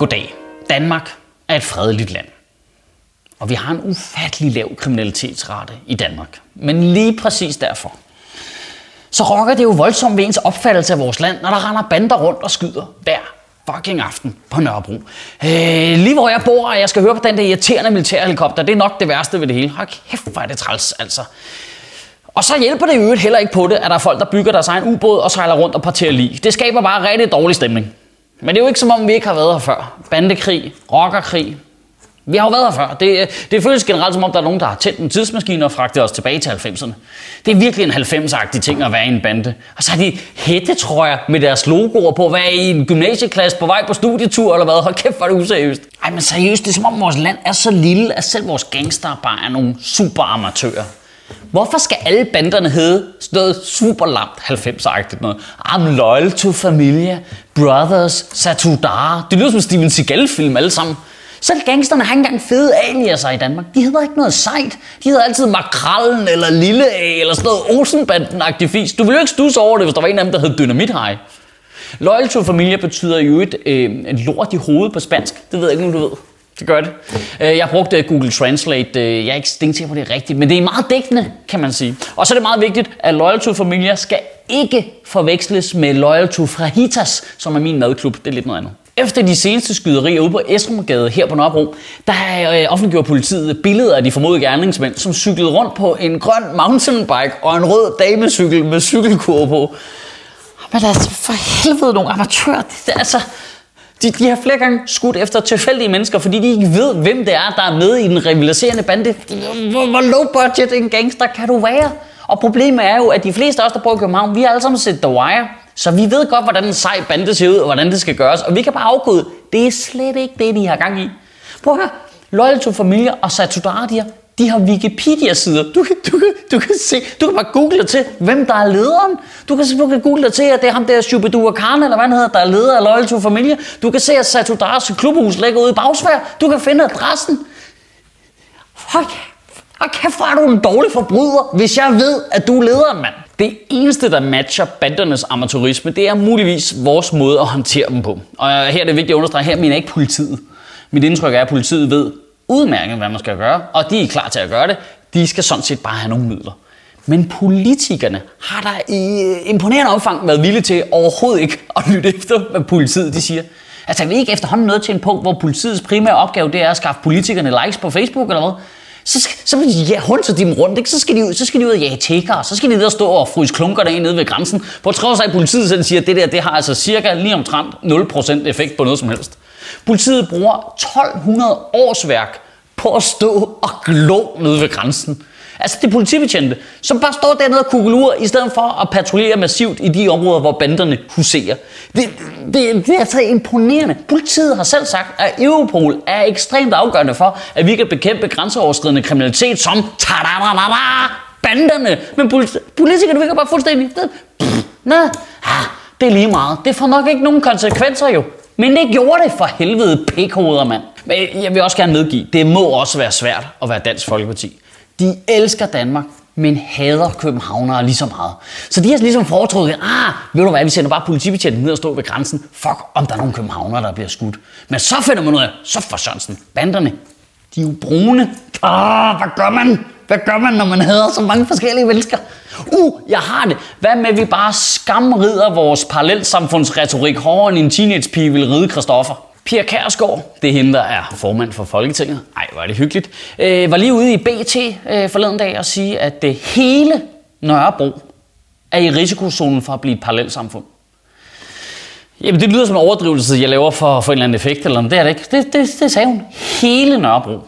Goddag. Danmark er et fredeligt land. Og vi har en ufattelig lav kriminalitetsrate i Danmark. Men lige præcis derfor, så rokker det jo voldsomt ved ens opfattelse af vores land, når der render bander rundt og skyder hver fucking aften på Nørrebro. Øh, lige hvor jeg bor, og jeg skal høre på den der irriterende militærhelikopter, det er nok det værste ved det hele. Hold kæft, hvor er det træls, altså. Og så hjælper det jo heller ikke på det, at der er folk, der bygger deres egen ubåd og sejler rundt og parterer lige. Det skaber bare rigtig dårlig stemning. Men det er jo ikke som om, vi ikke har været her før. Bandekrig, rockerkrig. Vi har jo været her før. Det, det føles generelt som om, der er nogen, der har tændt en tidsmaskine og fragtet os tilbage til 90'erne. Det er virkelig en 90-agtig ting at være i en bande. Og så har de hættetrøjer med deres logoer på, hvad i en gymnasieklasse på vej på studietur eller hvad. Hold kæft, hvor er det useriøst. Ej, men seriøst, det er som om vores land er så lille, at selv vores gangster bare er nogle super amatører. Hvorfor skal alle banderne hedde noget super lamt 90-agtigt noget? I'm loyal to familia, brothers, Satudara. Det lyder som Steven Seagal-film alle sammen. Selv gangsterne har ikke engang fede aliaser i Danmark. De hedder ikke noget sejt. De hedder altid Makrallen eller Lille A eller sådan noget Olsenbanden-agtig fis. Du ville jo ikke stusse over det, hvis der var en af dem, der hed Dynamit High. Loyal to familia betyder jo et øh, lort i hovedet på spansk. Det ved jeg ikke, om du ved. Det gør det. Øh, jeg har brugt øh, Google Translate. Øh, jeg er ikke sikker på, det er rigtigt, men det er meget dækkende, kan man sige. Og så er det meget vigtigt, at Loyal to Familia skal ikke forveksles med Loyal to Frahitas, som er min madklub. Det er lidt noget andet. Efter de seneste skyderier ude på Esrumgade her på Nørrebro, der har offentliggjort politiet billeder af de formodede gerningsmænd, som cyklede rundt på en grøn mountainbike og en rød damecykel med cykelkur på. Men altså, for helvede nogle amatører. Det, altså, de, de har flere gange skudt efter tilfældige mennesker, fordi de ikke ved, hvem det er, der er med i den rivaliserende bande. Hvor, hvor low budget en gangster kan du være? Og problemet er jo, at de fleste af os, der bor i København, vi har alle sammen set The Wire. Så vi ved godt, hvordan en sej bande ser ud, og hvordan det skal gøres. Og vi kan bare afkode, det er slet ikke det, de har gang i. Prøv at høre. Loyal to Familie og Satudara, de har Wikipedia-sider. Du kan, du, kan, du, kan se, du kan bare google til, hvem der er lederen. Du kan, du kan google til, at det er ham der Shubidua Khan, eller hvad han hedder, der er leder af Loyal to Familie. Du kan se, at Satudaras klubhus ligger ude i Bagsvær. Du kan finde adressen. Fuck, og kæft, hvor er du en dårlig forbryder, hvis jeg ved, at du er lederen, mand. Det eneste, der matcher bandernes amatørisme, det er muligvis vores måde at håndtere dem på. Og her er det vigtigt at understrege, her mener jeg ikke politiet. Mit indtryk er, at politiet ved udmærket, hvad man skal gøre, og de er klar til at gøre det. De skal sådan set bare have nogle midler. Men politikerne har der i imponerende omfang været villige til overhovedet ikke at lytte efter, hvad politiet de siger. Altså er vi ikke efterhånden nået til en punkt, hvor politiets primære opgave det er at skaffe politikerne likes på Facebook eller hvad? Så, så vil de ja, hunse dem rundt, ikke? Så, skal de, så skal de ud og jage tækker, så skal de ned og stå og fryse klunker derinde nede ved grænsen. På trods af, at politiet selv siger, at det der det har altså cirka lige omtrent 0% effekt på noget som helst. Politiet bruger 1200 årsværk på at stå og glo nede ved grænsen. Altså det er politibetjente, som bare står dernede og kugler i stedet for at patruljere massivt i de områder, hvor banderne huserer. Det, det, det er altså imponerende. Politiet har selv sagt, at Europol er ekstremt afgørende for, at vi kan bekæmpe grænseoverskridende kriminalitet som banderne. Men politikerne virker bare fuldstændig... Det, pff, nej, ah, det er lige meget. Det får nok ikke nogen konsekvenser jo. Men det gjorde det for helvede pikhoveder, mand. Men jeg vil også gerne medgive, det må også være svært at være Dansk Folkeparti. De elsker Danmark, men hader københavnere lige så meget. Så de har ligesom foretrukket, ah, ved du hvad, vi sender bare politibetjenten ned og stå ved grænsen. Fuck, om der er nogle københavnere, der bliver skudt. Men så finder man ud af, så for Sørensen, banderne, de er jo brune. Ah, hvad gør man? Hvad gør man, når man hader så mange forskellige mennesker? Uh, jeg har det. Hvad med, at vi bare skamrider vores parallelsamfundsretorik hårdere, end en teenagepige vil ride Kristoffer? Pia Kærsgaard, det er hende, der er formand for Folketinget. Ej, hvor er det hyggeligt. Øh, var lige ude i BT øh, forleden dag og sige, at det hele Nørrebro er i risikozonen for at blive et parallelt samfund. Jamen, det lyder som en overdrivelse, jeg laver for, for en eller anden effekt, eller det er det ikke. Det, det, det sagde hun. Hele Nørrebro.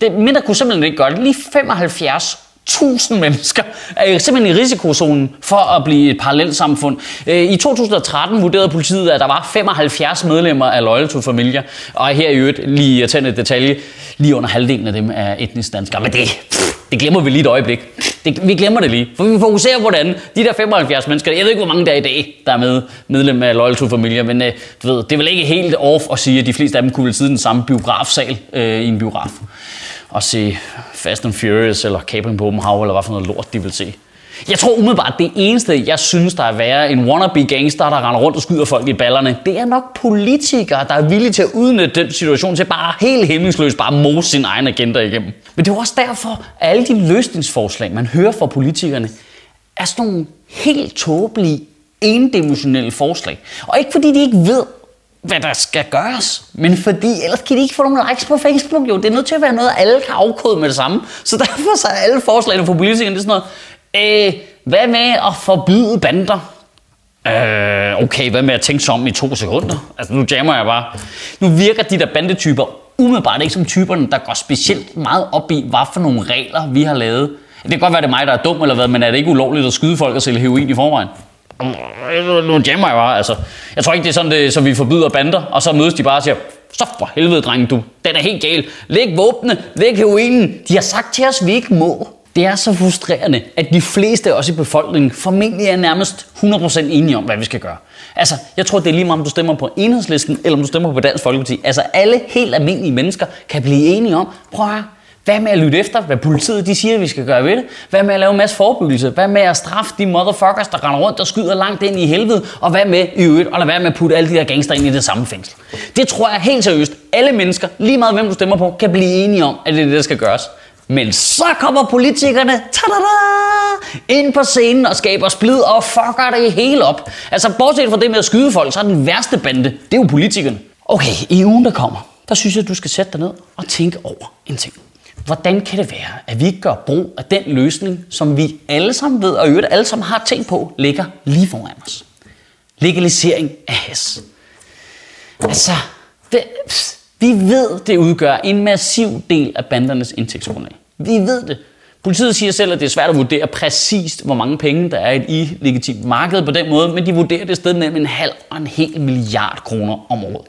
Det, mindre kunne simpelthen ikke gøre det. Lige 75 1000 mennesker er simpelthen i risikozonen for at blive et parallelt samfund. Øh, I 2013 vurderede politiet, at der var 75 medlemmer af Loyal to Familia, og her i øvrigt, lige at tage et detalje, lige under halvdelen af dem er etnisk danskere. Men det, det glemmer vi lige et øjeblik. Det, vi glemmer det lige, for vi fokuserer på hvordan De der 75 mennesker, jeg ved ikke, hvor mange der er i dag, der er med medlem af Loyal to Familia, men uh, du ved, det er vel ikke helt off at sige, at de fleste af dem kunne vel sidde i den samme biografsal øh, i en biograf at se Fast and Furious eller Cabin på Hav, eller hvad for noget lort de vil se. Jeg tror umiddelbart, at det eneste, jeg synes, der er værre en wannabe gangster, der render rundt og skyder folk i ballerne, det er nok politikere, der er villige til at udnytte den situation til bare helt hemmingsløst bare mose sin egen agenda igennem. Men det er også derfor, at alle de løsningsforslag, man hører fra politikerne, er sådan nogle helt tåbelige, endimensionelle forslag. Og ikke fordi de ikke ved, hvad der skal gøres. Men fordi ellers kan de ikke få nogle likes på Facebook. Jo, det er nødt til at være noget, alle kan afkode med det samme. Så derfor så er alle forslagene fra politikerne det er sådan noget. Øh, hvad med at forbyde bander? Øh, okay, hvad med at tænke sig om i to sekunder? Altså nu jammer jeg bare. Nu virker de der bandetyper umiddelbart ikke som typerne, der går specielt meget op i, hvad for nogle regler vi har lavet. Det kan godt være, det er mig, der er dum eller hvad, men er det ikke ulovligt at skyde folk og sælge heroin i forvejen? Øh, nu jammer jeg bare, altså. Jeg tror ikke, det er sådan, det, så vi forbyder bander, og så mødes de bare og siger, så for helvede, dreng, du. Den er helt gal. Læg våbne, læg heroinen. De har sagt til os, at vi ikke må. Det er så frustrerende, at de fleste også i befolkningen formentlig er nærmest 100% enige om, hvad vi skal gøre. Altså, jeg tror, det er lige meget, om du stemmer på enhedslisten, eller om du stemmer på Dansk Folkeparti. Altså, alle helt almindelige mennesker kan blive enige om, prøv at hvad med at lytte efter, hvad politiet de siger, vi skal gøre ved det? Hvad med at lave en masse forebyggelse? Hvad med at straffe de motherfuckers, der render rundt og skyder langt ind i helvede? Og hvad med i øvrigt, og lade være med at putte alle de der gangster ind i det samme fængsel? Det tror jeg helt seriøst, alle mennesker, lige meget hvem du stemmer på, kan blive enige om, at det er det, der skal gøres. Men så kommer politikerne ta-da-da, ind på scenen og skaber splid og fucker det hele op. Altså bortset fra det med at skyde folk, så er den værste bande, det er jo politikerne. Okay, i ugen der kommer, der synes jeg, at du skal sætte dig ned og tænke over en ting. Hvordan kan det være, at vi ikke gør brug af den løsning, som vi alle sammen ved, og øvrigt alle sammen har tænkt på, ligger lige foran os? Legalisering af has. Altså, det, vi ved, det udgør en massiv del af bandernes indtægtsgrundlag. Vi ved det. Politiet siger selv, at det er svært at vurdere præcist, hvor mange penge der er i et illegitimt marked på den måde, men de vurderer det sted mellem en halv og en hel milliard kroner om året.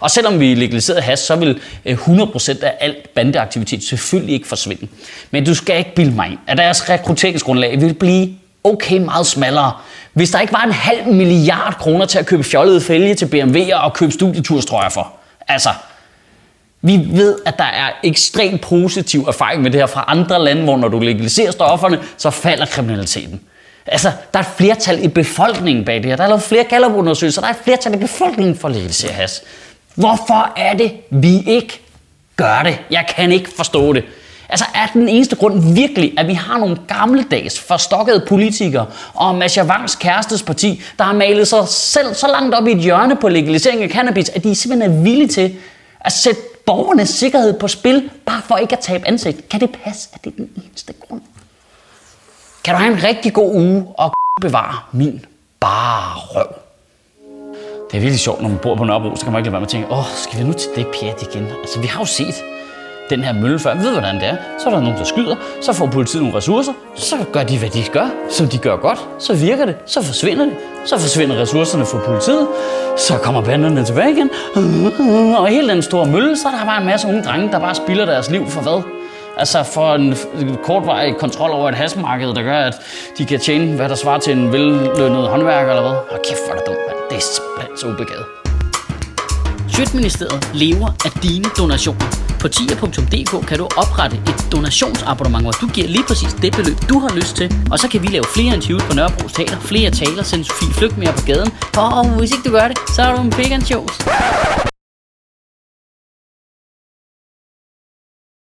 Og selvom vi legaliserede has, så vil øh, 100% af alt bandeaktivitet selvfølgelig ikke forsvinde. Men du skal ikke bilde mig ind, at deres rekrutteringsgrundlag vil blive okay meget smallere, hvis der ikke var en halv milliard kroner til at købe fjollede fælge til BMW'er og købe studieturstrøjer for. Altså, vi ved, at der er ekstremt positiv erfaring med det her fra andre lande, hvor når du legaliserer stofferne, så falder kriminaliteten. Altså, der er et flertal i befolkningen bag det her. Der er lavet flere gallupundersøgelser. Der er et flertal i befolkningen for at legalisere has. Hvorfor er det, vi ikke gør det? Jeg kan ikke forstå det. Altså er den eneste grund virkelig, at vi har nogle gammeldags, forstokkede politikere og Masha Wangs kærestes parti, der har malet sig selv så langt op i et hjørne på legalisering af cannabis, at de simpelthen er villige til at sætte borgernes sikkerhed på spil, bare for ikke at tabe ansigt. Kan det passe, at det er den eneste grund? Kan du have en rigtig god uge og bevare min bare røv? Det er virkelig sjovt, når man bor på Nørrebro, så kan man ikke lade være med at tænke, åh, skal vi nu til det pjat igen? Altså, vi har jo set den her mølle før. Vi ved, hvordan det er. Så er der nogen, der skyder. Så får politiet nogle ressourcer. Så gør de, hvad de gør, som de gør godt. Så virker det. Så forsvinder det. Så forsvinder ressourcerne fra politiet. Så kommer banderne tilbage igen. Og hele den store mølle, så er der bare en masse unge drenge, der bare spilder deres liv for hvad? Altså for en kortvarig kontrol over et hasmarked, der gør, at de kan tjene, hvad der svarer til en vellønnet håndværker eller hvad. Og kæft, hvor er det dumt, mand. Det er simpelthen så ubegavet. Sjøtministeriet lever af dine donationer. På tier.dk kan du oprette et donationsabonnement, hvor du giver lige præcis det beløb, du har lyst til. Og så kan vi lave flere interviews på Nørrebro Teater, flere taler, sende Sofie Flygt mere på gaden. Og hvis ikke du gør det, så er du en big shows.